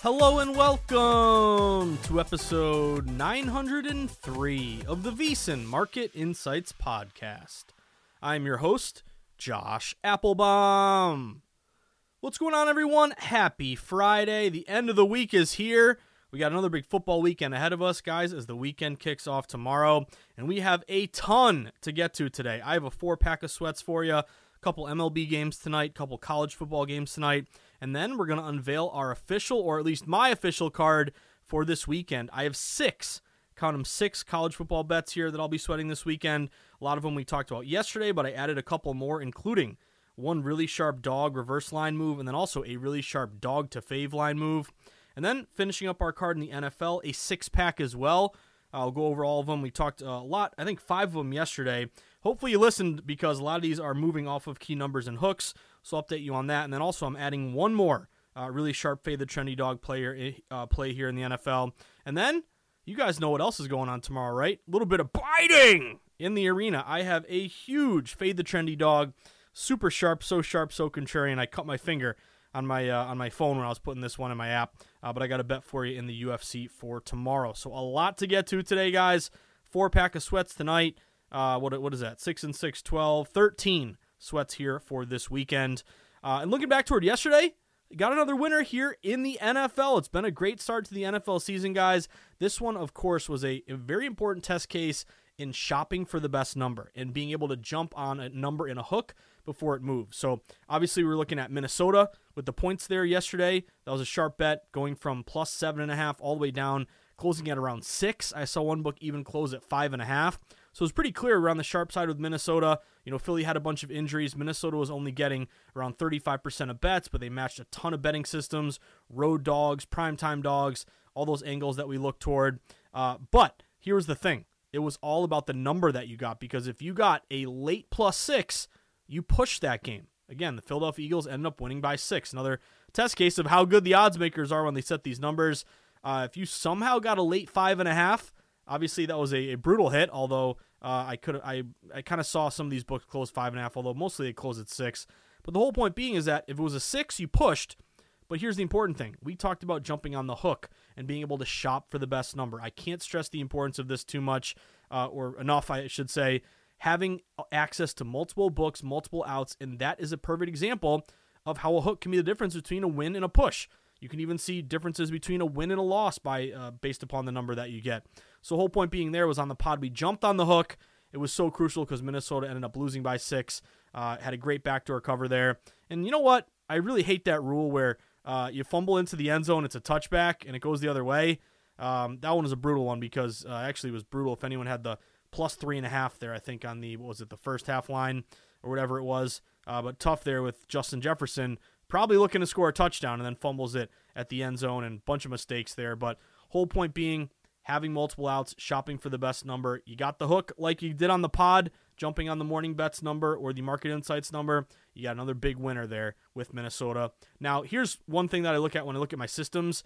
Hello and welcome to episode 903 of the VSiN Market Insights Podcast. I'm your host, Josh Appelbaum. What's going on, everyone? Happy Friday. The end of the week is here. We got another big football weekend ahead of us, guys, as the weekend kicks off tomorrow. And we have a ton to get to today. I have a four pack of sweats for you, a couple MLB games tonight, a couple college football games tonight. And then we're going to unveil our official, or at least my official card for this weekend. I have six, count them six college football bets here that I'll be sweating this weekend. A lot of them we talked about yesterday, but I added a couple more, including one really sharp dog reverse line move, and then also a really sharp dog to fave line move. And then finishing up our card in the NFL, a six pack as well. I'll go over all of them. We talked a lot, I think five of them yesterday. Hopefully you listened because a lot of these are moving off of key numbers and hooks. So I'll update you on that. And then also I'm adding one more uh, really sharp fade the trendy dog player eh, uh, play here in the NFL. And then you guys know what else is going on tomorrow, right? A little bit of biting in the arena. I have a huge fade the trendy dog, super sharp, so sharp, so contrarian. I cut my finger on my uh, on my phone when I was putting this one in my app. Uh, but I got a bet for you in the UFC for tomorrow. So a lot to get to today, guys. Four pack of sweats tonight. Uh, what what is that? Six and six, 12, 13 sweats here for this weekend. Uh, and looking back toward yesterday, got another winner here in the NFL. It's been a great start to the NFL season, guys. This one, of course, was a, a very important test case in shopping for the best number and being able to jump on a number in a hook before it moves. So obviously we are looking at Minnesota with the points there yesterday. That was a sharp bet going from plus seven and a half all the way down, closing at around six. I saw one book even close at five and a half. So it's pretty clear around the sharp side with Minnesota. You know, Philly had a bunch of injuries. Minnesota was only getting around 35% of bets, but they matched a ton of betting systems, road dogs, primetime dogs, all those angles that we look toward. Uh, but here's the thing it was all about the number that you got because if you got a late plus six, you pushed that game. Again, the Philadelphia Eagles ended up winning by six. Another test case of how good the odds makers are when they set these numbers. Uh, if you somehow got a late five and a half, obviously that was a, a brutal hit. Although uh, I could I I kind of saw some of these books close five and a half, although mostly they close at six. But the whole point being is that if it was a six, you pushed. But here's the important thing: we talked about jumping on the hook and being able to shop for the best number. I can't stress the importance of this too much, uh, or enough, I should say. Having access to multiple books, multiple outs, and that is a perfect example of how a hook can be the difference between a win and a push. You can even see differences between a win and a loss by uh, based upon the number that you get. So whole point being there was on the pod we jumped on the hook. It was so crucial because Minnesota ended up losing by six. Uh, had a great backdoor cover there. And you know what? I really hate that rule where uh, you fumble into the end zone, it's a touchback, and it goes the other way. Um, that one was a brutal one because uh, actually it was brutal if anyone had the plus three and a half there, I think, on the, what was it, the first half line or whatever it was. Uh, but tough there with Justin Jefferson probably looking to score a touchdown and then fumbles it at the end zone and bunch of mistakes there. But whole point being having multiple outs, shopping for the best number. You got the hook like you did on the pod. jumping on the morning bets number or the market insights number, you got another big winner there with Minnesota. Now, here's one thing that I look at when I look at my systems.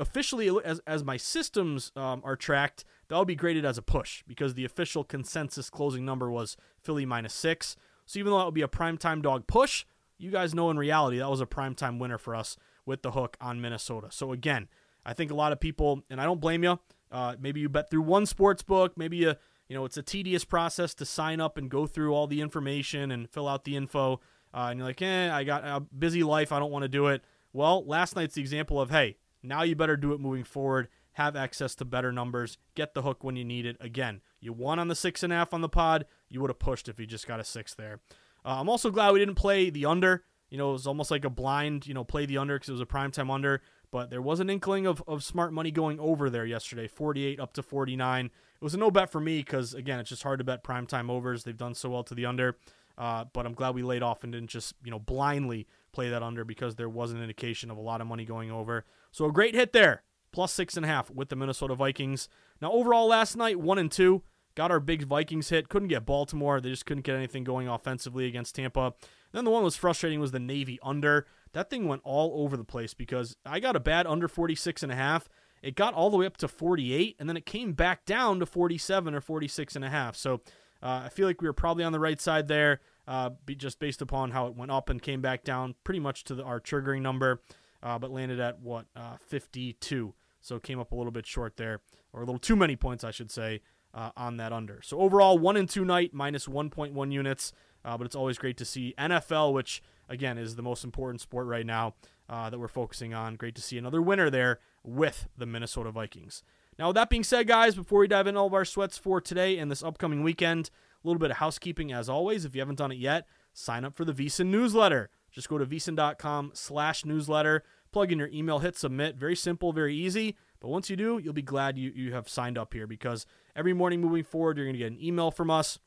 Officially, as, as my systems um, are tracked, that'll be graded as a push because the official consensus closing number was Philly minus six. So even though that would be a primetime dog push, you guys know in reality that was a primetime winner for us with the hook on Minnesota. So again, I think a lot of people, and I don't blame you. Uh, maybe you bet through one sports book. Maybe you, you know, it's a tedious process to sign up and go through all the information and fill out the info. Uh, and you're like, eh, I got a busy life. I don't want to do it. Well, last night's the example of, hey, now you better do it moving forward. Have access to better numbers. Get the hook when you need it. Again, you won on the six and a half on the pod. You would have pushed if you just got a six there. Uh, I'm also glad we didn't play the under. You know, it was almost like a blind, you know, play the under because it was a primetime under. But there was an inkling of, of smart money going over there yesterday, 48 up to 49. It was a no bet for me because, again, it's just hard to bet primetime overs. They've done so well to the under. Uh, but I'm glad we laid off and didn't just, you know, blindly play that under because there was an indication of a lot of money going over. So a great hit there, plus six and a half with the Minnesota Vikings. Now, overall last night, one and two. Got our big Vikings hit. Couldn't get Baltimore. They just couldn't get anything going offensively against Tampa. Then the one that was frustrating was the Navy under. That thing went all over the place because I got a bad under 46 and a half. It got all the way up to 48 and then it came back down to 47 or 46 and a half. So uh, I feel like we were probably on the right side there, uh, just based upon how it went up and came back down pretty much to the, our triggering number, uh, but landed at what uh, 52. So came up a little bit short there, or a little too many points, I should say, uh, on that under. So overall, one and two night minus 1.1 units. Uh, but it's always great to see NFL, which again is the most important sport right now uh, that we're focusing on. Great to see another winner there with the Minnesota Vikings. Now, with that being said, guys, before we dive into all of our sweats for today and this upcoming weekend, a little bit of housekeeping as always. If you haven't done it yet, sign up for the VSiN newsletter. Just go to vsin.com slash newsletter, plug in your email, hit submit. Very simple, very easy. But once you do, you'll be glad you, you have signed up here because every morning moving forward, you're going to get an email from us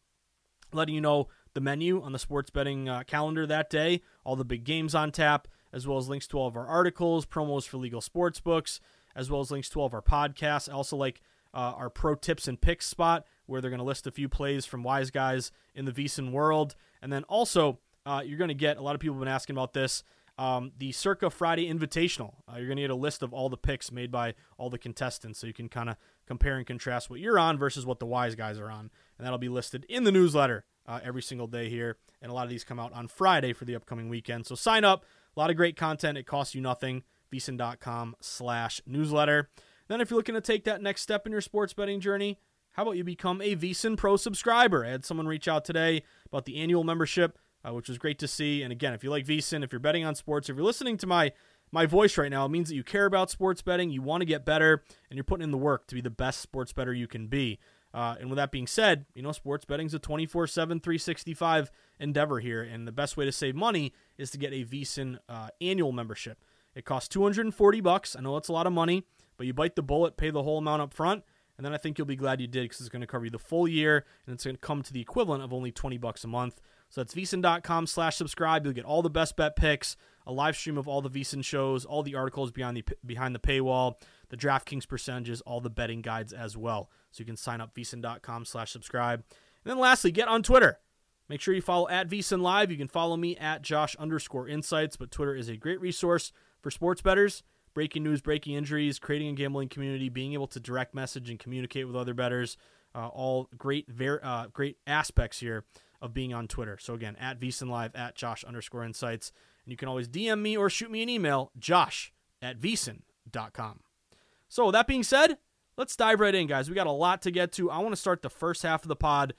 letting you know the menu on the sports betting uh, calendar that day, all the big games on tap, as well as links to all of our articles, promos for legal sports books, as well as links to all of our podcasts. I also like uh, our pro tips and picks spot where they're going to list a few plays from wise guys in the VSiN world. And then also, uh, you're going to get a lot of people have been asking about this. Um, the Circa Friday Invitational. Uh, you're going to get a list of all the picks made by all the contestants, so you can kind of compare and contrast what you're on versus what the wise guys are on, and that'll be listed in the newsletter uh, every single day here. And a lot of these come out on Friday for the upcoming weekend. So sign up. A lot of great content. It costs you nothing. VSiN.com slash newsletter. Then if you're looking to take that next step in your sports betting journey, how about you become a VSiN Pro subscriber? I had someone reach out today about the annual membership, uh, which was great to see. And again, if you like VSiN, if you're betting on sports, if you're listening to my my voice right now, it means that you care about sports betting, you want to get better, and you're putting in the work to be the best sports better you can be. Uh, and with that being said, you know, sports betting is a 24 7, 365 endeavor here. And the best way to save money is to get a VSiN uh, annual membership. It costs 240 bucks. I know it's a lot of money, but you bite the bullet, pay the whole amount up front. And then I think you'll be glad you did because it's going to cover you the full year and it's going to come to the equivalent of only 20 bucks a month. So that's vsin.com slash subscribe. You'll get all the best bet picks, a live stream of all the VSiN shows, all the articles behind the behind the paywall, the DraftKings percentages, all the betting guides as well. So you can sign up vsin.com slash subscribe. And then lastly, get on Twitter. Make sure you follow at VSiN Live. You can follow me at Josh underscore insights, but Twitter is a great resource for sports betters. Breaking news, breaking injuries, creating a gambling community, being able to direct message and communicate with other betters. Uh, all great, ver- uh, great aspects here of being on Twitter. So again, at VSiN Live, at Josh underscore insights. And you can always DM me or shoot me an email, josh at vsin.com. So, that being said, let's dive right in, guys. We got a lot to get to. I want to start the first half of the pod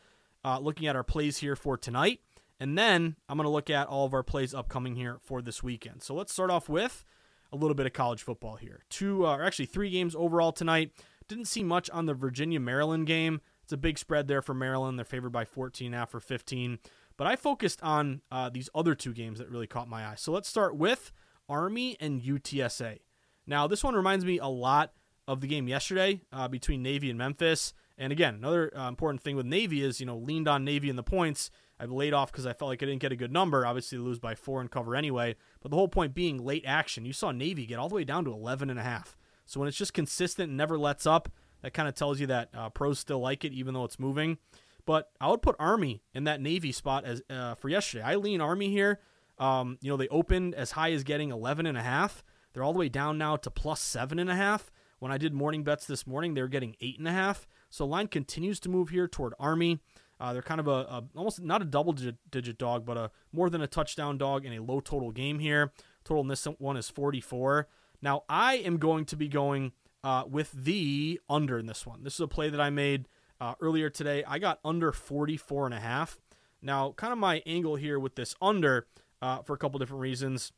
uh, looking at our plays here for tonight. And then I'm going to look at all of our plays upcoming here for this weekend. So, let's start off with a little bit of college football here. Two, uh, or actually three games overall tonight. Didn't see much on the Virginia Maryland game. It's a big spread there for Maryland. They're favored by 14 after 15. But I focused on uh, these other two games that really caught my eye. So let's start with Army and UTSA. Now, this one reminds me a lot of the game yesterday uh, between Navy and Memphis. And again, another uh, important thing with Navy is, you know, leaned on Navy in the points. I've laid off because I felt like I didn't get a good number. Obviously, lose by four and cover anyway. But the whole point being late action. You saw Navy get all the way down to 11 and a half. So when it's just consistent and never lets up, that kind of tells you that uh, pros still like it, even though it's moving. But I would put Army in that Navy spot as uh, for yesterday. I lean Army here. Um, you know, they opened as high as getting 11 and a half. They're all the way down now to plus seven and a half. When I did morning bets this morning, they were getting eight and a half. So line continues to move here toward Army. Uh, they're kind of a, a, almost not a double digit, digit dog, but a more than a touchdown dog in a low total game here. Total in this one is 44. Now I am going to be going uh, with the under in this one. This is a play that I made uh, earlier today. I got under 44 and a half. Now, kind of my angle here with this under uh, for a couple different reasons.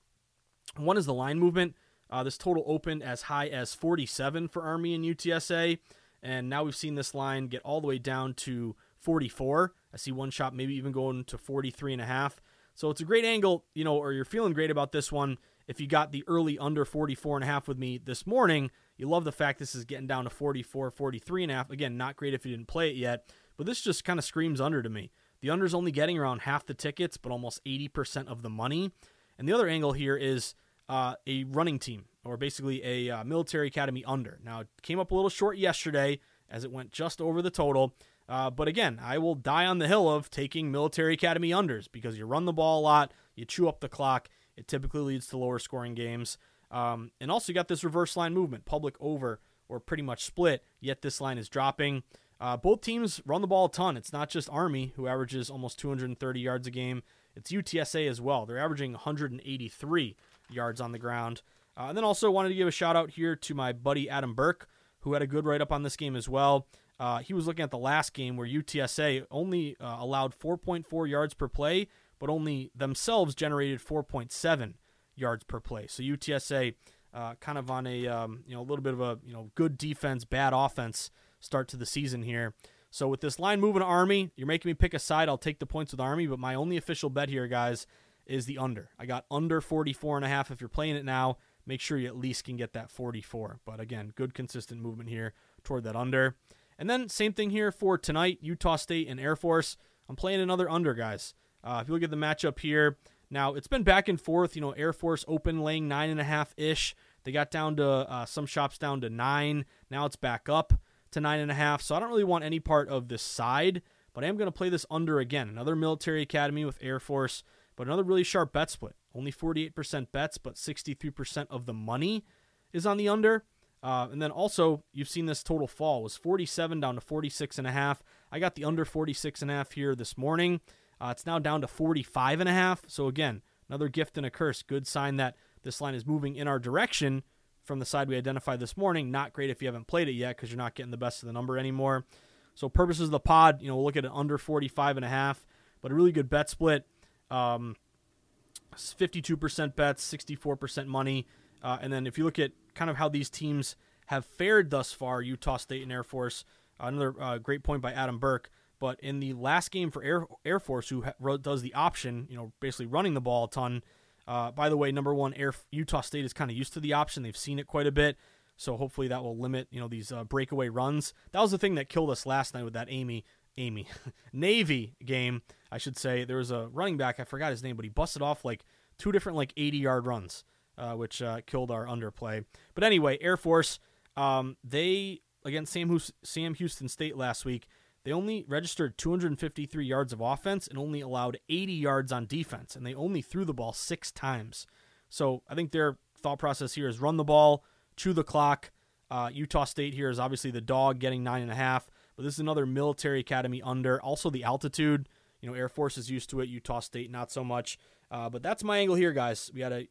One is the line movement. Uh, this total opened as high as 47 for Army and UTSA, and now we've seen this line get all the way down to 44. I see one shot maybe even going to 43 and a half. So it's a great angle, you know, or you're feeling great about this one. If you got the early under 44 and a half with me this morning, you love the fact this is getting down to 44, 43 and a half. Again, not great if you didn't play it yet, but this just kind of screams under to me. The under's only getting around half the tickets, but almost 80% of the money. And the other angle here is uh, a running team, or basically a uh, military academy under. Now, it came up a little short yesterday as it went just over the total. Uh, but again, I will die on the hill of taking military academy unders because you run the ball a lot, you chew up the clock. It typically leads to lower scoring games. Um, and also, you got this reverse line movement, public over or pretty much split, yet this line is dropping. Uh, both teams run the ball a ton. It's not just Army, who averages almost 230 yards a game, it's UTSA as well. They're averaging 183 yards on the ground. Uh, and then also wanted to give a shout out here to my buddy Adam Burke, who had a good write up on this game as well. Uh, he was looking at the last game where UTSA only uh, allowed 4.4 yards per play, but only themselves generated 4.7 yards per play. So UTSA uh, kind of on a um, you know a little bit of a you know good defense, bad offense start to the season here. So with this line moving Army, you're making me pick a side. I'll take the points with Army, but my only official bet here, guys, is the under. I got under 44 and a half. If you're playing it now, make sure you at least can get that 44. But again, good consistent movement here toward that under. And then same thing here for tonight, Utah State and Air Force. I'm playing another under, guys. Uh, if you look at the matchup here, now it's been back and forth. You know, Air Force open laying nine and a half ish. They got down to uh, some shops down to nine. Now it's back up to nine and a half. So I don't really want any part of this side, but I am going to play this under again. Another military academy with Air Force, but another really sharp bet split. Only 48% bets, but 63% of the money is on the under. Uh, and then also, you've seen this total fall was 47 down to 46 and a half. I got the under 46 and a half here this morning. Uh, it's now down to 45 and a half. So again, another gift and a curse. Good sign that this line is moving in our direction from the side we identified this morning. Not great if you haven't played it yet because you're not getting the best of the number anymore. So purposes of the pod, you know, we'll look at an under 45 and a half, but a really good bet split. Um, 52% bets, 64% money. Uh, and then if you look at kind of how these teams have fared thus far, Utah State and Air Force, another uh, great point by Adam Burke. But in the last game for Air Air Force, who ha- does the option, you know, basically running the ball a ton. Uh, by the way, number one, Air Utah State is kind of used to the option; they've seen it quite a bit. So hopefully that will limit, you know, these uh, breakaway runs. That was the thing that killed us last night with that Amy Amy Navy game, I should say. There was a running back, I forgot his name, but he busted off like two different like 80 yard runs, uh, which uh, killed our underplay. But anyway, Air Force, um, they against Sam, Sam Houston State last week, they only registered 253 yards of offense and only allowed 80 yards on defense, and they only threw the ball six times. So I think their thought process here is run the ball, chew the clock. Uh, Utah State here is obviously the dog getting nine and a half, but this is another military academy under. Also the altitude, you know, Air Force is used to it. Utah State not so much. Uh, but that's my angle here, guys. We had a,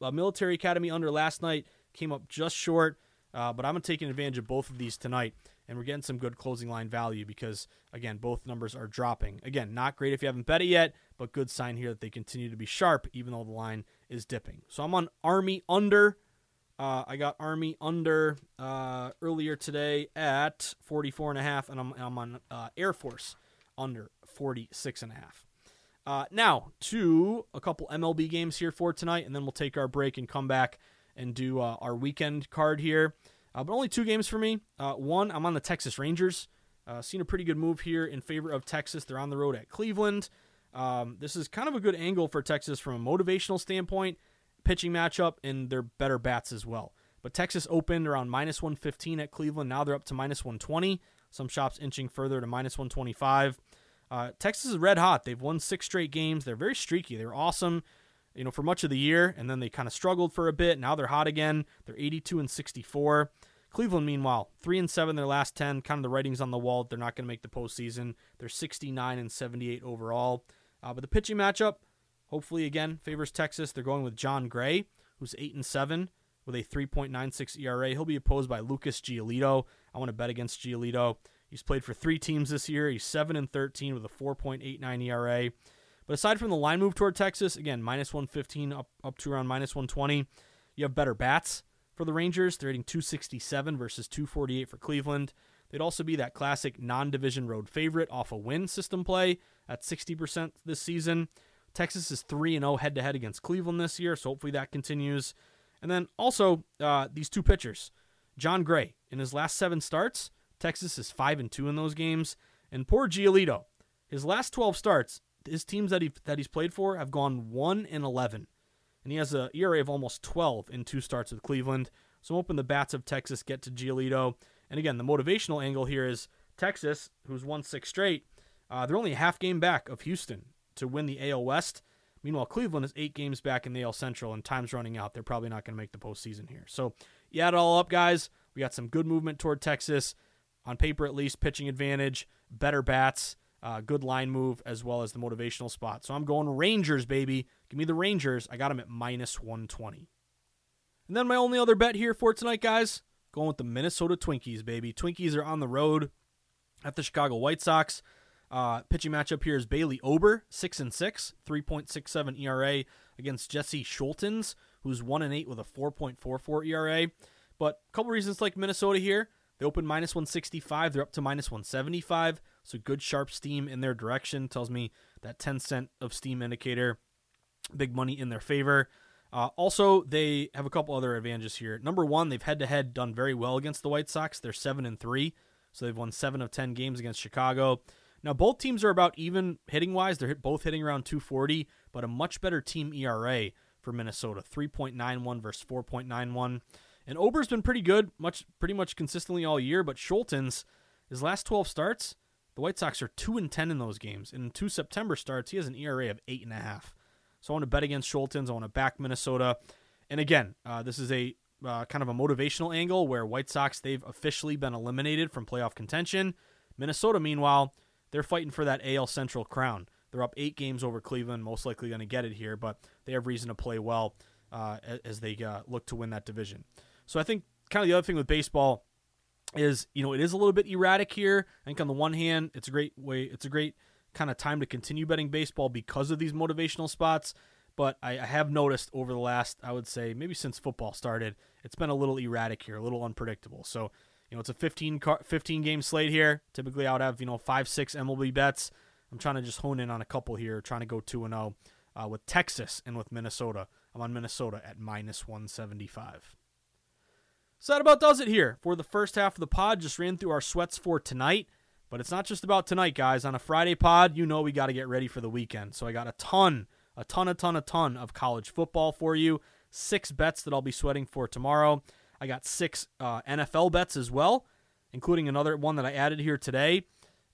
a military academy under last night, came up just short. Uh, but I'm taking advantage of both of these tonight, and we're getting some good closing line value because, again, both numbers are dropping. Again, not great if you haven't bet it yet, but good sign here that they continue to be sharp even though the line is dipping. So I'm on Army under. Uh, I got Army under uh, earlier today at 44 and a half, and I'm, I'm on uh, Air Force under 46 and a half. Uh, now to a couple MLB games here for tonight, and then we'll take our break and come back and do uh, our weekend card here. Uh, but only two games for me. One, I'm on the Texas Rangers. Seen a pretty good move here in favor of Texas. They're on the road at Cleveland. Um, this is kind of a good angle for Texas from a motivational standpoint, pitching matchup, and their better bats as well. But Texas opened around minus 115 at Cleveland. Now they're up to minus 120. Some shops inching further to minus 125. Uh, Texas is red hot. They've won six straight games. They're very streaky. They're awesome, you know, for much of the year, and then they kind of struggled for a bit. Now they're hot again. They're 82 and 64. Cleveland, meanwhile, three and seven their last 10. Kind of the writings on the wall. They're not going to make the postseason. They're 69 and 78 overall. Uh, but the pitching matchup, hopefully again favors Texas. They're going with Jon Gray, who's eight and seven with a 3.96 ERA. He'll be opposed by Lucas Giolito. I want to bet against Giolito. He's played for three teams this year. He's 7 and 13 with a 4.89 ERA. But aside from the line move toward Texas, again, minus 115 up, up to around minus 120, you have better bats for the Rangers. They're hitting 267 versus 248 for Cleveland. They'd also be that classic non division road favorite off a win system play at 60% this season. Texas is 3 0 head to head against Cleveland this year, so hopefully that continues. And then also uh, these two pitchers, Jon Gray, in his last seven starts, Texas is five and two in those games, and poor Giolito, his last twelve starts, his teams that he that he's played for have gone one and eleven, and he has a ERA of almost twelve in two starts with Cleveland. So I'm hoping the bats of Texas get to Giolito. And again, the motivational angle here is Texas, who's won six straight, uh, they're only a half game back of Houston to win the AL West. Meanwhile, Cleveland is eight games back in the AL Central, and time's running out. They're probably not going to make the postseason here. So, you add it all up, guys. We got some good movement toward Texas, on paper at least, pitching advantage, better bats, uh, good line move, as well as the motivational spot. So I'm going Rangers, baby. Give me the Rangers. I got them at minus 120. And then my only other bet here for tonight, guys, going with the Minnesota Twinkies, baby. Twinkies are on the road at the Chicago White Sox. Uh, pitching matchup here is Bailey Ober, six and six, 3.67 ERA against Jesse Scholtens, who's one and eight with a 4.44 ERA. But a couple reasons like Minnesota here. They open minus 165. They're up to minus 175. So good sharp steam in their direction. Tells me that 10 cent of steam indicator. Big money in their favor. Uh, also, they have a couple other advantages here. Number one, they've head to head done very well against the White Sox. They're seven and three, so they've won seven of ten games against Chicago. Now, both teams are about even hitting wise. They're both hitting around 240, but a much better team ERA for Minnesota 3.91 versus 4.91. And Ober's been pretty good, much pretty much consistently all year. But Scholtens, his last 12 starts, the White Sox are two and 10 in those games. And in two September starts, he has an ERA of eight and a half. So I want to bet against Scholtens. I want to back Minnesota. And again, uh, this is a uh, kind of a motivational angle where White Sox they've officially been eliminated from playoff contention. Minnesota, meanwhile, they're fighting for that AL Central crown. They're up eight games over Cleveland, most likely going to get it here, but they have reason to play well uh, as they uh, look to win that division. So I think kind of the other thing with baseball is you know it is a little bit erratic here. I think on the one hand, it's a great way, it's a great kind of time to continue betting baseball because of these motivational spots. But I, I have noticed over the last, I would say, maybe since football started, it's been a little erratic here, a little unpredictable. So you know, it's a 15, car, 15 game slate here. Typically, I would have, you know, five, six MLB bets. I'm trying to just hone in on a couple here, trying to go 2 and 0 uh, with Texas and with Minnesota. I'm on Minnesota at minus 175. So that about does it here for the first half of the pod. Just ran through our sweats for tonight. But it's not just about tonight, guys. On a Friday pod, you know we got to get ready for the weekend. So I got a ton, a ton, a ton, a ton of college football for you. Six bets that I'll be sweating for tomorrow. I got six uh, NFL bets as well, including another one that I added here today,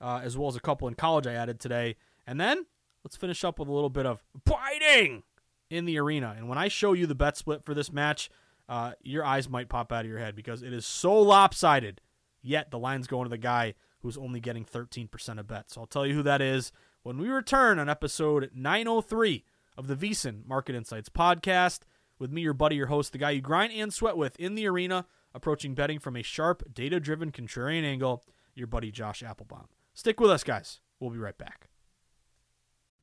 uh, as well as a couple in college I added today. And then let's finish up with a little bit of biting in the arena. And when I show you the bet split for this match, uh, your eyes might pop out of your head because it is so lopsided. Yet the line's going to the guy who's only getting 13% of bets. So I'll tell you who that is when we return on episode 903 of the VSiN Market Insights podcast with me, your buddy, your host, the guy you grind and sweat with in the arena, approaching betting from a sharp, data driven contrarian angle, your buddy Josh Appelbaum. Stick with us, guys. We'll be right back.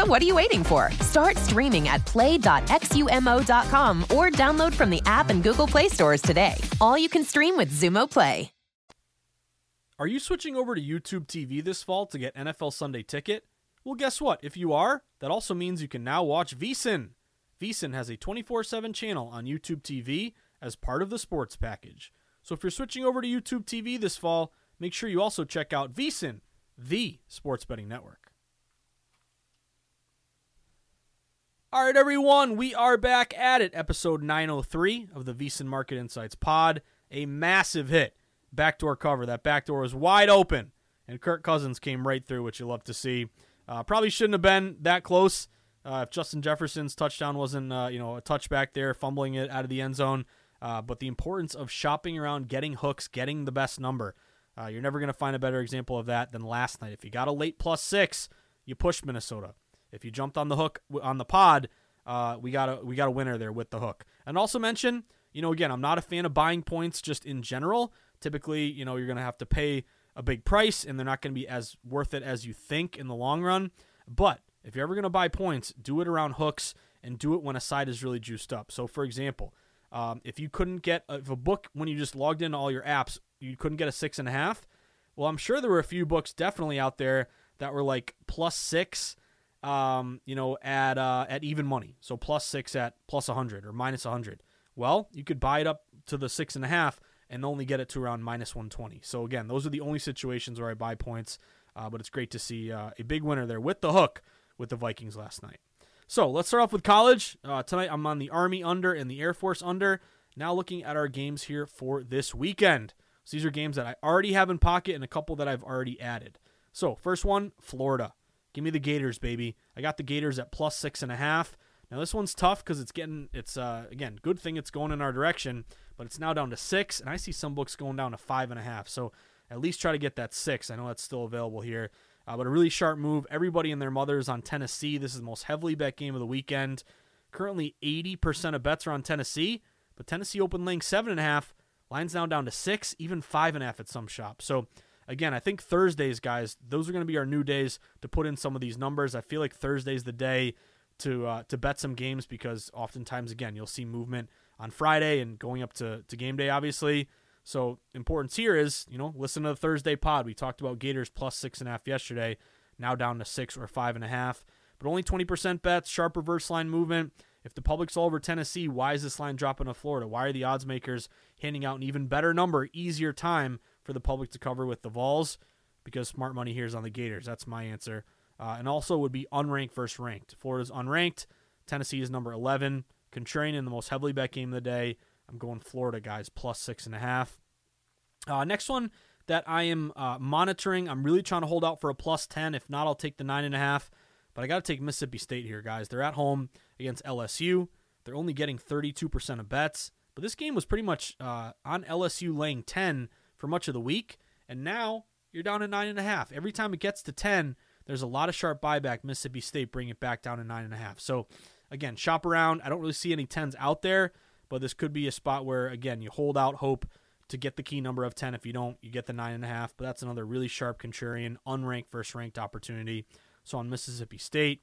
So what are you waiting for? Start streaming at play.xumo.com or download from the app and Google Play stores today. All you can stream with Xumo Play. Are you switching over to YouTube TV this fall to get NFL Sunday Ticket? Well, guess what? If you are, that also means you can now watch VSiN. VSiN has a 24 7 channel on YouTube TV as part of the sports package. So if you're switching over to YouTube TV this fall, make sure you also check out VSiN, the sports betting network. All right, everyone, we are back at it. Episode 903 of the VSiN Market Insights pod. A massive hit. Backdoor cover. That backdoor was wide open, and Kirk Cousins came right through, which you love to see. Uh, probably shouldn't have been that close. Uh, if Justin Jefferson's touchdown wasn't, uh, you know, a touchback there, fumbling it out of the end zone. Uh, but the importance of shopping around, getting hooks, getting the best number. Uh, you're never going to find a better example of that than last night. If you got a late plus six, you pushed Minnesota. If you jumped on the hook on the pod, uh, we got a we got a winner there with the hook. And also mention, you know, again, I'm not a fan of buying points just in general. Typically, you know, you're to have to pay a big price, and they're not to be as worth it as you think in the long run. But if you're ever to buy points, do it around hooks and do it when a side is really juiced up. So, for example, um, if you couldn't get if a book when you just logged into all your apps, you couldn't get a six and a half. Well, I'm sure there were a few books definitely out there that were like plus six, um, you know, at uh, at even money. So plus six at plus 100 or minus 100. Well, you could buy it up to the six and a half and only get it to around minus 120. So again, those are the only situations where I buy points. Uh, but it's great to see uh, a big winner there with the hook with the Vikings last night. So let's start off with college. Uh, tonight I'm on the Army under and the Air Force under. Now looking at our games here for this weekend. So these are games that I already have in pocket and a couple that I've already added. So first one, Florida. Give me the Gators, baby. I got the Gators at plus six and a half. Now this one's tough because it's getting it's uh again good thing it's going in our direction, but it's now down to six, and I see some books going down to five and a half. So at least try to get that six. I know that's still available here. Uh, but a really sharp move. Everybody and their mothers on Tennessee. This is the most heavily bet game of the weekend. Currently, 80% of bets are on Tennessee, but Tennessee open laying seven and a half. Lines now down to six, even five and a half at some shops. So again, I think Thursdays, guys, those are going to be our new days to put in some of these numbers. I feel like Thursday's the day to uh, to bet some games because oftentimes, again, you'll see movement on Friday and going up to, to game day, obviously. So importance here is, you know, listen to the Thursday pod. We talked about Gators plus six and a half yesterday, now down to six or five and a half. But only 20% bets, sharp reverse line movement. If the public's all over Tennessee, why is this line dropping to Florida? Why are the odds makers handing out an even better number, easier time for the public to cover with the Vols? Because smart money here is on the Gators. That's my answer. Uh, and also would be unranked versus ranked. Florida's unranked. Tennessee is number 11. Contrarian in the most heavily bet game of the day. I'm going Florida, guys, plus six and a half. Uh, next one that I am uh, monitoring. I'm really trying to hold out for a plus 10. If not, I'll take the nine and a half. But I got to take Mississippi State here, guys. They're at home against LSU. They're only getting 32% of bets. But this game was pretty much uh, on LSU laying 10 for much of the week. And now you're down to nine and a half. Every time it gets to 10, there's a lot of sharp buyback. Mississippi State bring it back down to nine and a half. So again, shop around. I don't really see any 10s out there but this could be a spot where again you hold out hope to get the key number of 10 if you don't you get the nine and a half but that's another really sharp contrarian unranked versus ranked opportunity so on mississippi state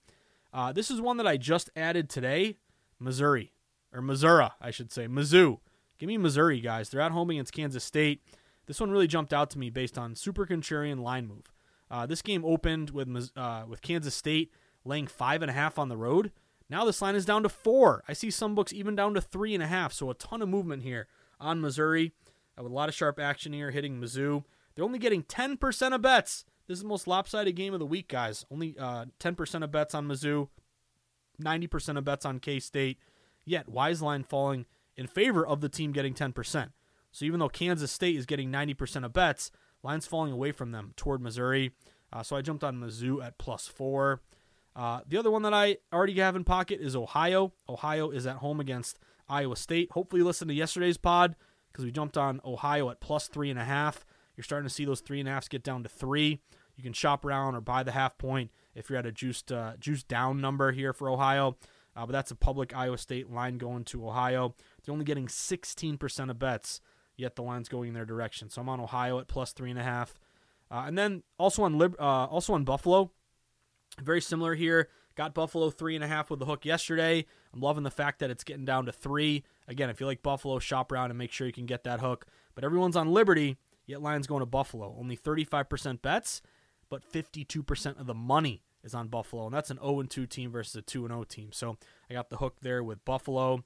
uh, this is one that i just added today missouri or missouri i should say mizzou give me missouri guys they're at home against kansas state this one really jumped out to me based on super contrarian line move uh, this game opened with uh, with kansas state laying five and a half on the road now this line is down to four. I see some books even down to three and a half. So a ton of movement here on Missouri. uh, with a lot of sharp action here hitting Mizzou. They're only getting 10% of bets. This is the most lopsided game of the week, guys. Only uh, 10% of bets on Mizzou, 90% of bets on K State. Yet, Wise line falling in favor of the team getting 10%. So even though Kansas State is getting 90% of bets, lines falling away from them toward Missouri. Uh, so I jumped on Mizzou at plus four. Uh, the other one that I already have in pocket is Ohio. Ohio is at home against Iowa State. Hopefully, listen to yesterday's pod because we jumped on Ohio at plus three and a half. You're starting to see those three and a halfs get down to three. You can shop around or buy the half point if you're at a juiced uh, down number here for Ohio. Uh, but that's a public Iowa State line going to Ohio. They're only getting 16% of bets, yet the line's going in their direction. So I'm on Ohio at plus three and a half. Uh, and then also on Lib- uh, also on Buffalo, very similar here. Got Buffalo three and a half with the hook yesterday. I'm loving the fact that it's getting down to three. Again, if you like Buffalo, shop around and make sure you can get that hook. But everyone's on Liberty, yet Lions going to Buffalo. Only 35% bets, but 52% of the money is on Buffalo, and that's an 0 2 team versus a 2 0 team. So I got the hook there with Buffalo.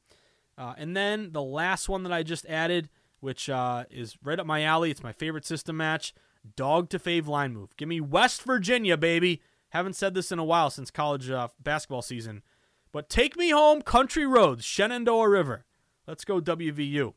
Uh, and then the last one that I just added, which uh, is right up my alley. It's my favorite system match. Dog to fave line move. Give me West Virginia, baby. Haven't said this in a while since college uh, basketball season. But take me home, country roads, Shenandoah River. Let's go, WVU.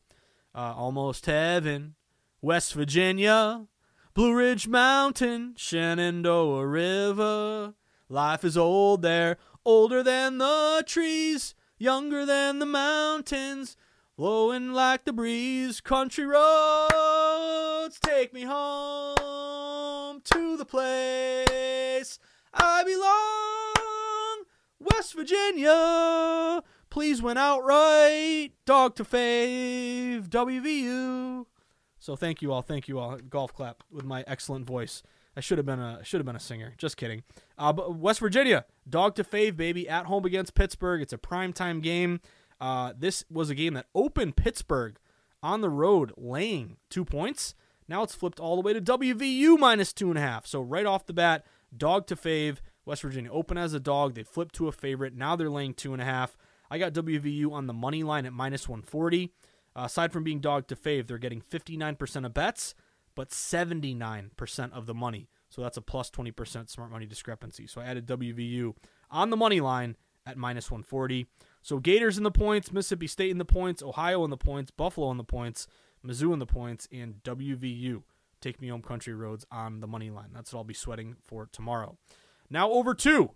Uh, almost heaven, West Virginia, Blue Ridge Mountain, Shenandoah River. Life is old there, older than the trees, younger than the mountains, blowing like the breeze. Country roads, take me home to the place I belong. West Virginia, please win outright. Dog to fave, WVU. So thank you all, thank you all. Golf clap with my excellent voice. I should have been a should have been a singer. Just kidding. Uh, West Virginia, dog to fave, baby, at home against Pittsburgh. It's a primetime game. Uh, this was a game that opened Pittsburgh on the road, laying two points. Now it's flipped all the way to WVU minus two and a half. So right off the bat, dog to fave. West Virginia open as a dog. They flipped to a favorite. Now they're laying two and a half. I got WVU on the money line at minus 140. Uh, aside from being dog to fave, they're getting 59% of bets, but 79% of the money. So that's a plus 20% smart money discrepancy. So I added WVU on the money line at minus 140. So Gators in the points, Mississippi State in the points, Ohio in the points, Buffalo in the points, Mizzou in the points, and WVU. Take me home country roads on the money line. That's what I'll be sweating for tomorrow. Now over to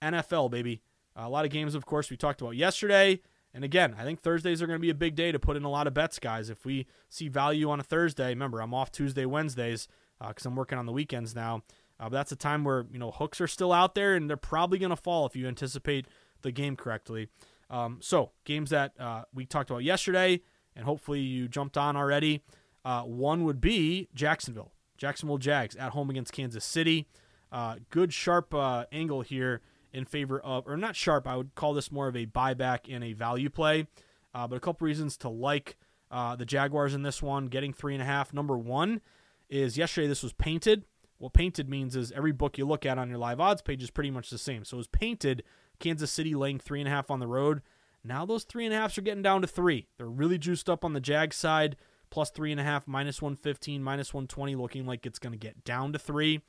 NFL, baby. a lot of games, of course, we talked about yesterday. And again, I think Thursdays are going to be a big day to put in a lot of bets, guys. If we see value on a Thursday, remember I'm off Tuesday, Wednesdays because uh, I'm working on the weekends now. Uh, that's a time where you know hooks are still out there, and they're probably going to fall if you anticipate the game correctly. Um, so games that uh, we talked about yesterday, and hopefully you jumped on already. Uh, one would be Jacksonville, Jacksonville Jags at home against Kansas City. Uh, good sharp uh, angle here in favor of, or not sharp, I would call this more of a buyback and a value play. Uh, but a couple reasons to like uh, the Jaguars in this one, getting three and a half. Number one is yesterday this was painted. What painted means is every book you look at on your live odds page is pretty much the same. So it was painted Kansas City laying three and a half on the road. Now those three and a halfs are getting down to three. They're really juiced up on the Jag side, plus three and a half, minus 115, minus 120, looking like it's going to get down to three.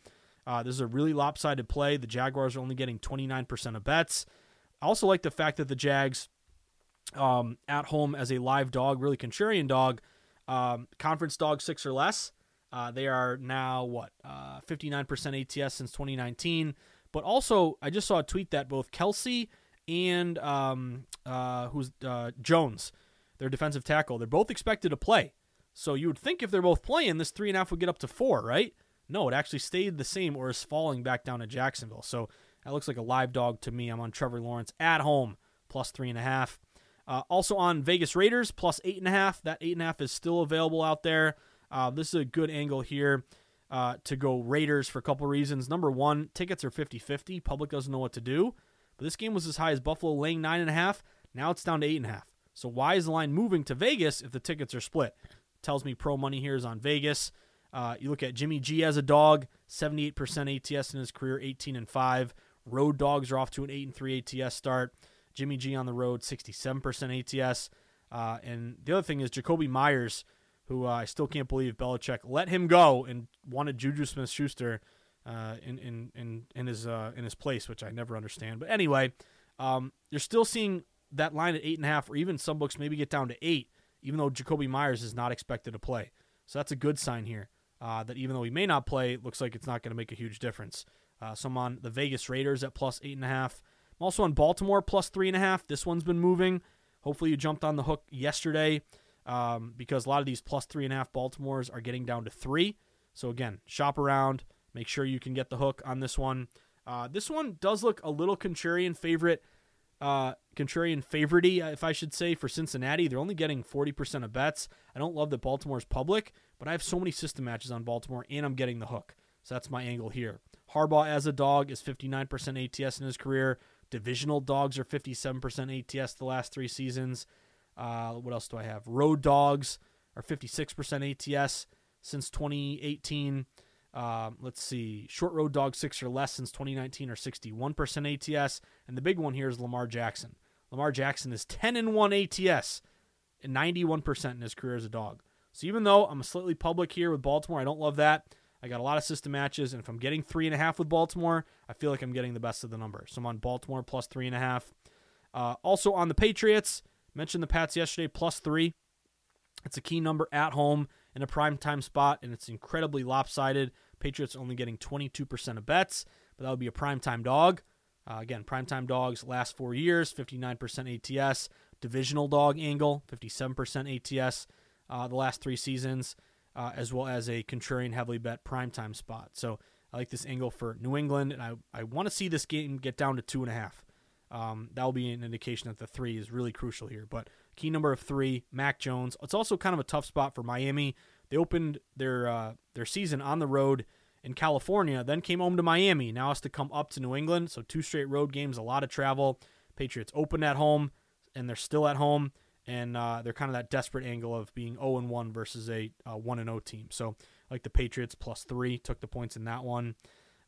Uh, this is a really lopsided play. The Jaguars are only getting 29% of bets. I also like the fact that the Jags um, at home as a live dog, really contrarian dog, um, conference dog six or less. Uh, they are now what uh, 59% ATS since 2019. But also, I just saw a tweet that both Kelce and um, uh, who's uh, Jones, their defensive tackle, they're both expected to play. So you would think if they're both playing, this three and a half would get up to four, right? No, it actually stayed the same or is falling back down to Jacksonville. So that looks like a live dog to me. I'm on Trevor Lawrence at home, plus three and a half. Uh, also on Vegas Raiders, plus eight and a half. That eight and a half is still available out there. Uh, this is a good angle here uh, to go Raiders for a couple reasons. Number one, tickets are 50 50. Public doesn't know what to do. But this game was as high as Buffalo laying nine and a half. Now it's down to eight and a half. So why is the line moving to Vegas if the tickets are split? Tells me pro money here is on Vegas. Uh, you look at Jimmy G as a dog, 78% ATS in his career, 18 and 5. Road dogs are off to an 8 and 3 ATS start. Jimmy G on the road, 67% ATS. Uh, and the other thing is Jakobi Meyers, who uh, I still can't believe Belichick let him go and wanted Juju Smith Schuster uh, in, in, in, in, his, uh, in his place, which I never understand. But anyway, um, you're still seeing that line at 8.5, or even some books maybe get down to 8, even though Jakobi Meyers is not expected to play. So that's a good sign here uh, that even though he may not play, it looks like it's not going to make a huge difference. Uh, so I'm on the Vegas Raiders at plus 8.5. I'm also on Baltimore plus 3.5. This one's been moving. Hopefully you jumped on the hook yesterday um, because a lot of these plus 3.5 Baltimores are getting down to 3. So again, shop around. Make sure you can get the hook on this one. Uh, this one does look a little contrarian favorite uh, contrarian favorite if I should say, for Cincinnati. They're only getting 40% of bets. I don't love that Baltimore's public, but I have so many system matches on Baltimore, and I'm getting the hook. So that's my angle here. Harbaugh as a dog is 59% ATS in his career. Divisional dogs are 57% ATS the last three seasons. Uh, what else do I have? Road dogs are 56% ATS since 2018. Um, let's see. Short road dog six or less since 2019 are 61% ATS. And the big one here is Lamar Jackson. Lamar Jackson is 10 and 1 ATS and 91% in his career as a dog. So even though I'm slightly public here with Baltimore, I don't love that. I got a lot of system matches, and if I'm getting three and a half with Baltimore, I feel like I'm getting the best of the number. So I'm on Baltimore plus three and a half. Uh, also on the Patriots, mentioned the Pats yesterday plus three. It's a key number at home in a prime time spot, and it's incredibly lopsided. Patriots only getting 22% of bets, but that would be a prime time dog. Uh, again, prime time dogs last four years, 59% ATS. Divisional dog angle, 57% ATS uh, the last three seasons, uh, as well as a contrarian heavily bet prime time spot. So I like this angle for New England, and I, I want to see this game get down to two and a half. Um, that will be an indication that the three is really crucial here. But key number of three, Mac Jones. It's also kind of a tough spot for Miami. They opened their uh, their season on the road in California, then came home to Miami. Now has to come up to New England. So two straight road games, a lot of travel. Patriots open at home, and they're still at home, and uh, they're kind of that desperate angle of being 0 and 1 versus a uh, 1 and 0 team. So like the Patriots plus three took the points in that one,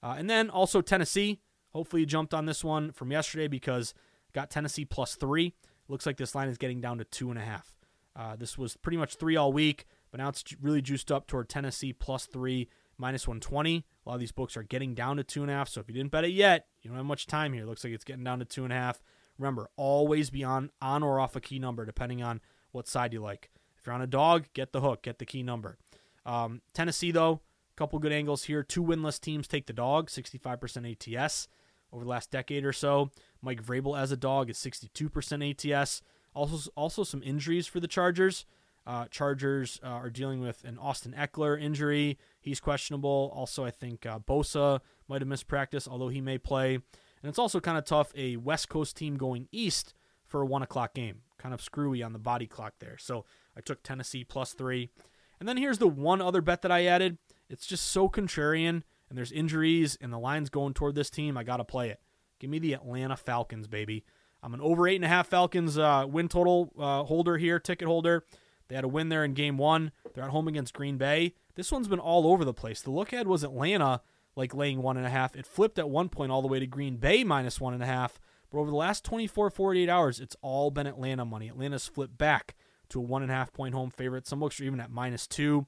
uh, and then also Tennessee. Hopefully you jumped on this one from yesterday because got Tennessee plus three. Looks like this line is getting down to two and a half. Uh, this was pretty much three all week, but now it's really juiced up toward Tennessee plus three, minus 120. A lot of these books are getting down to two and a half. So if you didn't bet it yet, you don't have much time here. Looks like it's getting down to two and a half. Remember, always be on, on or off a key number depending on what side you like. If you're on a dog, get the hook, get the key number. Um, Tennessee, though, a couple good angles here. Two winless teams take the dog, 65% ATS over the last decade or so. Mike Vrabel as a dog is 62% ATS. Also, also some injuries for the Chargers. Uh, Chargers uh, are dealing with an Austin Ekeler injury. He's questionable. Also, I think uh, Bosa might have missed practice, although he may play. And it's also kind of tough a West Coast team going east for a one o'clock game. Kind of screwy on the body clock there. So I took Tennessee plus three. And then here's the one other bet that I added. It's just so contrarian, and there's injuries, and the line's going toward this team. I got to play it. Give me the Atlanta Falcons, baby. I'm an over eight and a half Falcons uh, win total uh, holder here, ticket holder. They had a win there in game one. They're at home against Green Bay. This one's been all over the place. The look ahead was Atlanta like laying one and a half. It flipped at one point all the way to Green Bay minus one and a half. But over the last 24, 48 hours, it's all been Atlanta money. Atlanta's flipped back to a one and a half point home favorite. Some books are even at minus two.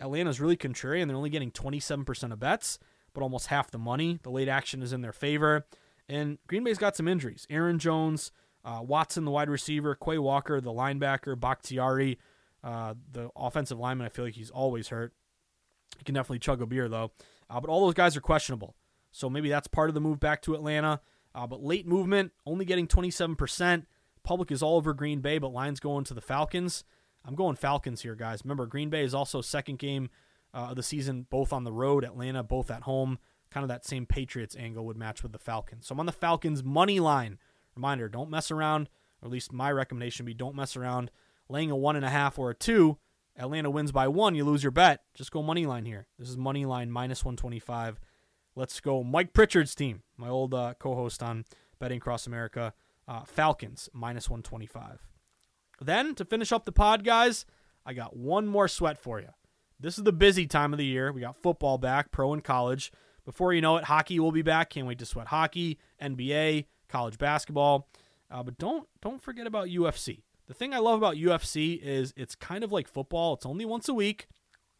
Atlanta's really contrarian. They're only getting 27% of bets, but almost half the money. The late action is in their favor. And Green Bay's got some injuries. Aaron Jones, uh, Watson, the wide receiver, Quay Walker, the linebacker, Bakhtiari, uh, the offensive lineman. I feel like he's always hurt. He can definitely chug a beer, though. Uh, but all those guys are questionable. So maybe that's part of the move back to Atlanta. Uh, but late movement, only getting 27%. Public is all over Green Bay, but lines going to the Falcons. I'm going Falcons here, guys. Remember, Green Bay is also second game uh, of the season, both on the road, Atlanta, both at home kind of that same Patriots angle would match with the Falcons. So I'm on the Falcons money line. Reminder: don't mess around. Or at least my recommendation would be don't mess around. Laying a one and a half or a two. Atlanta wins by one, you lose your bet. Just go money line here. This is money line minus 125. Let's go Mike Pritchard's team, my old uh, co-host on Betting Across America. Uh, Falcons minus 125. Then to finish up the pod, guys, I got one more sweat for you. This is the busy time of the year. We got football back, pro and college. Before you know it, hockey will be back. Can't wait to sweat hockey, NBA, college basketball. Uh, but don't don't forget about UFC. The thing I love about UFC is it's kind of like football. It's only once a week,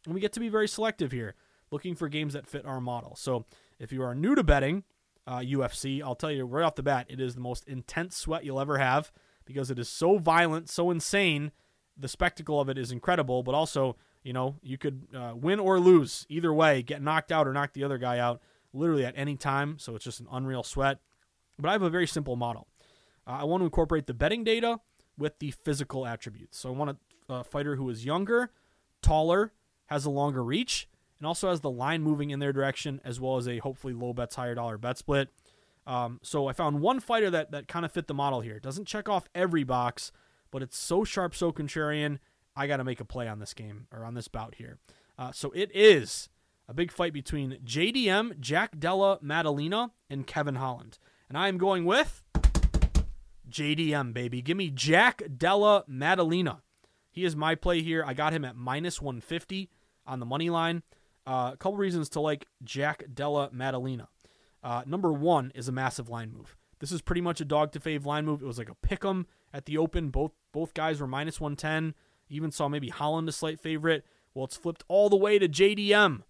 and we get to be very selective here, looking for games that fit our model. So if you are new to betting uh, UFC, I'll tell you right off the bat, it is the most intense sweat you'll ever have because it is so violent, so insane. The spectacle of it is incredible, but also, you know, you could uh, win or lose either way, get knocked out or knock the other guy out literally at any time. So it's just an unreal sweat. But I have a very simple model. Uh, I want to incorporate the betting data with the physical attributes. So I want a, a fighter who is younger, taller, has a longer reach, and also has the line moving in their direction, as well as a hopefully low bets, higher dollar bet split. Um, so I found one fighter that that kind of fit the model here. Doesn't check off every box, but it's so sharp, so contrarian. I got to make a play on this game or on this bout here. Uh, so it is a big fight between JDM, Jack Della Maddalena, and Kevin Holland. And I am going with JDM, baby. Give me Jack Della Maddalena. He is my play here. I got him at minus 150 on the money line. Uh, a couple reasons to like Jack Della Maddalena. Uh, number one is a massive line move. This is pretty much a dog to fave line move. It was like a pick 'em at the open. Both both guys were minus 110. Even saw maybe Holland a slight favorite. Well, it's flipped all the way to JDM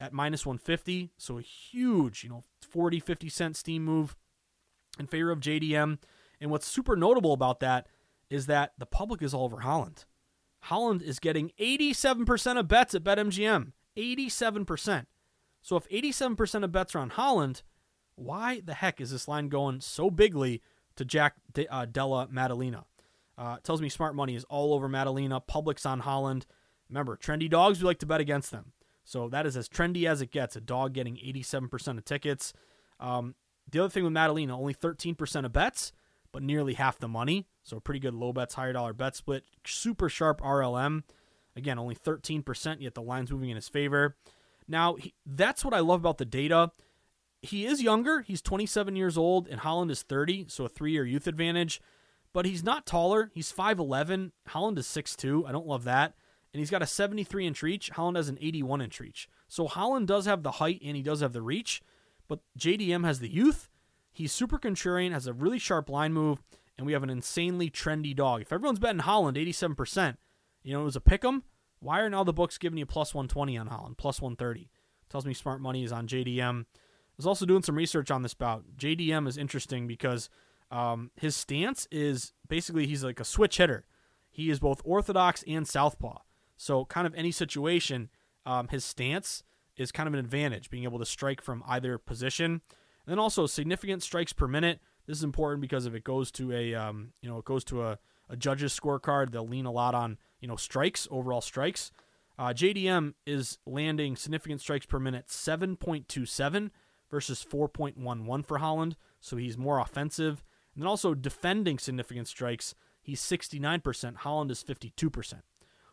at minus 150. So a huge, you know, 40, 50 cent steam move in favor of JDM. And what's super notable about that is that the public is all over Holland. Holland is getting 87% of bets at BetMGM. 87%. So if 87% of bets are on Holland, why the heck is this line going so bigly to Jack De- uh, Della Maddalena? Uh, tells me smart money is all over Maddalena. Public's on Holland. Remember, trendy dogs, we like to bet against them. So that is as trendy as it gets. A dog getting 87% of tickets. Um, the other thing with Maddalena, only 13% of bets, but nearly half the money. So pretty good low bets, higher dollar bet split. Super sharp RLM. Again, only 13%, yet the line's moving in his favor. Now, he, that's what I love about the data. He is younger. He's 27 years old, and Holland is 30, so a three year youth advantage. But he's not taller. He's 5'11. Holland is 6'2. I don't love that. And he's got a 73 inch reach. Holland has an 81 inch reach. So Holland does have the height and he does have the reach, but JDM has the youth. He's super contrarian, has a really sharp line move, and we have an insanely trendy dog. If everyone's betting Holland 87%, you know, it was a pick 'em. Why aren't all the books giving you plus 120 on Holland, plus 130? Tells me smart money is on JDM. I was also doing some research on this bout. JDM is interesting because um, his stance is basically he's like a switch hitter. He is both orthodox and southpaw. So, kind of any situation, um, his stance is kind of an advantage, being able to strike from either position. And then also significant strikes per minute. This is important because if it goes to a, um, you know, it goes to a, a judge's scorecard, they'll lean a lot on, you know, strikes, overall strikes. Uh, JDM is landing significant strikes per minute 7.27 versus 4.11 for Holland. So he's more offensive. And then also defending significant strikes, he's 69%. Holland is 52%.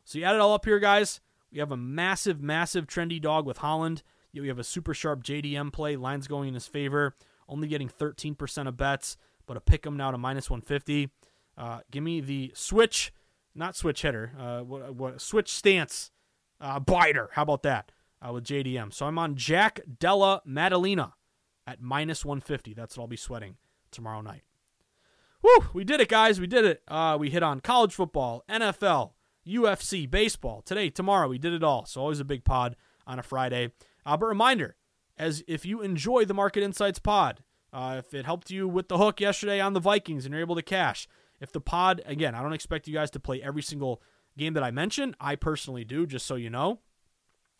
So you add it all up here, guys. We have a massive, massive trendy dog with Holland. Yet We have a super sharp JDM play. Lines going in his favor. Only getting 13% of bets, but a pick him now to minus 150. Uh, give me the switch, not switch hitter, uh, what, what switch stance uh, biter. How about that uh, with JDM? So I'm on Jack Della Maddalena at minus 150. That's what I'll be sweating tomorrow night. Woo! We did it, guys. We did it. Uh, we hit on college football, NFL, UFC, baseball. Today, tomorrow, we did it all. So always a big pod on a Friday. Uh, but reminder, as if you enjoy the Market Insights pod, uh, if it helped you with the hook yesterday on the Vikings and you're able to cash, if the pod, again, I don't expect you guys to play every single game that I mention. I personally do, just so you know.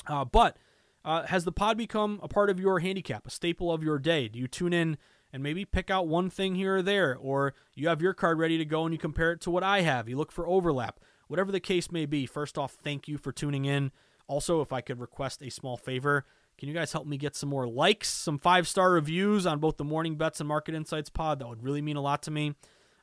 Uh, but uh, has the pod become a part of your handicap, a staple of your day? Do you tune in and maybe pick out one thing here or there, or you have your card ready to go and you compare it to what I have? You look for overlap. Whatever the case may be, first off, thank you for tuning in. Also, if I could request a small favor, can you guys help me get some more likes, some five star reviews on both the Morning Bets and Market Insights pod? That would really mean a lot to me.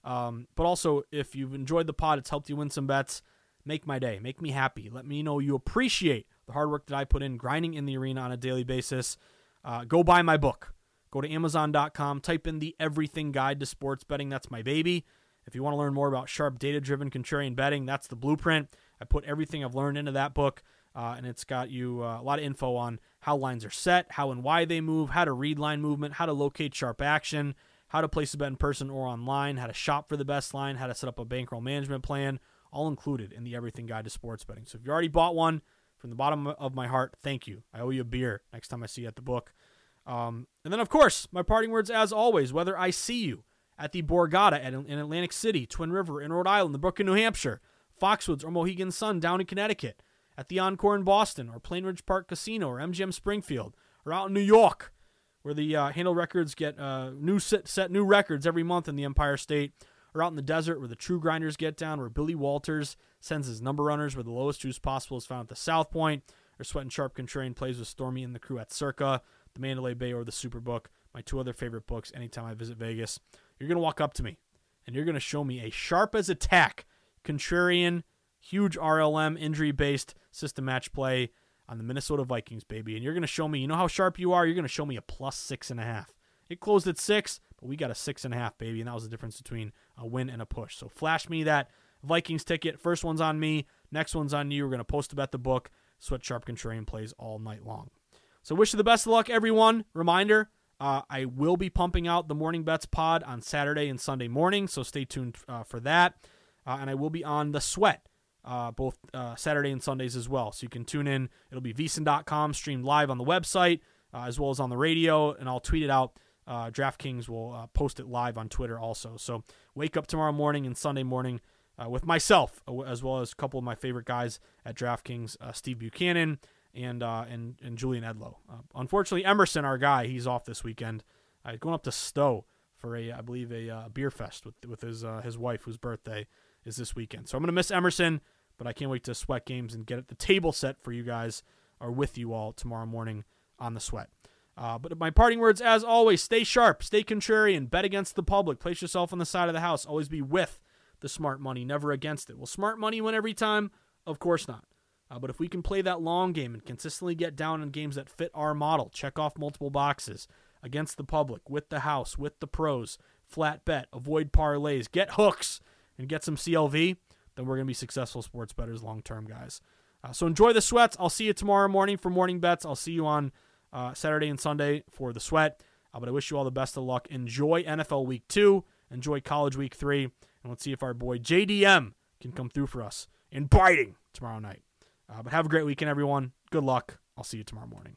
Um, but also, if you've enjoyed the pod, it's helped you win some bets, make my day, make me happy. Let me know you appreciate the hard work that I put in grinding in the arena on a daily basis. Uh, go buy my book. Go to Amazon.com, type in the Everything Guide to Sports Betting. That's my baby. If you want to learn more about sharp, data driven contrarian betting, that's the blueprint. I put everything I've learned into that book, uh, and it's got you uh, a lot of info on how lines are set, how and why they move, how to read line movement, how to locate sharp action, how to place a bet in person or online, how to shop for the best line, how to set up a bankroll management plan, all included in the Everything Guide to Sports Betting. So if you already bought one, from the bottom of my heart, thank you. I owe you a beer next time I see you at the book. Um, and then, of course, my parting words, as always, whether I see you at the Borgata at, in Atlantic City, Twin River in Rhode Island, the Brook in New Hampshire, Foxwoods or Mohegan Sun down in Connecticut, at the Encore in Boston, or Plainridge Park Casino, or MGM Springfield, or out in New York, where the uh, Handle Records get uh, new set, set new records every month in the Empire State, or out in the desert where the True Grinders get down, where Billy Walters sends his number runners where the lowest juice possible is found at the South Point, or Sweat and Sharp Contrarian plays with Stormy and the crew at Circa, the Mandalay Bay, or the Superbook, my two other favorite books anytime I visit Vegas. You're going to walk up to me and you're going to show me a sharp as attack, contrarian, huge RLM injury based system match play on the Minnesota Vikings, baby. And you're going to show me, you know how sharp you are? You're going to show me a plus six and a half. It closed at six, but we got a six and a half, baby. And that was the difference between a win and a push. So flash me that Vikings ticket. First one's on me. Next one's on you. We're going to post about the book. Sweat Sharp Contrarian plays all night long. So wish you the best of luck, everyone. Reminder, uh, I will be pumping out the Morning Bets pod on Saturday and Sunday morning, so stay tuned uh, for that. Uh, and I will be on the Sweat uh, both uh, Saturday and Sundays as well. So you can tune in. It'll be vsin.com, streamed live on the website, uh, as well as on the radio, and I'll tweet it out. DraftKings will post it live on Twitter also. So wake up tomorrow morning and Sunday morning with myself, as well as a couple of my favorite guys at DraftKings, Steve Buchanan and uh, and and Julian Edlow. Uh, unfortunately, Emerson, our guy, he's off this weekend. Uh, going up to Stowe for a, I believe, a uh, beer fest with with his uh, his wife, whose birthday is this weekend. So I'm gonna miss Emerson, but I can't wait to sweat games and get the table set for you guys or with you all tomorrow morning on the sweat. Uh, but my parting words, as always, stay sharp, stay contrarian, bet against the public, place yourself on the side of the house, always be with the smart money, never against it. Will smart money win every time? Of course not. Uh, but if we can play that long game and consistently get down in games that fit our model, check off multiple boxes against the public, with the house, with the pros, flat bet, avoid parlays, get hooks, and get some CLV, then we're going to be successful sports betters long term, guys. Uh, so enjoy the sweats. I'll see you tomorrow morning for morning bets. I'll see you on uh, Saturday and Sunday for the sweat. Uh, but I wish you all the best of luck. Enjoy NFL week two. Enjoy college week three. And let's see if our boy JDM can come through for us in biting tomorrow night. Uh, but have a great weekend, everyone. Good luck. I'll see you tomorrow morning.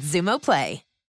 Xumo Play.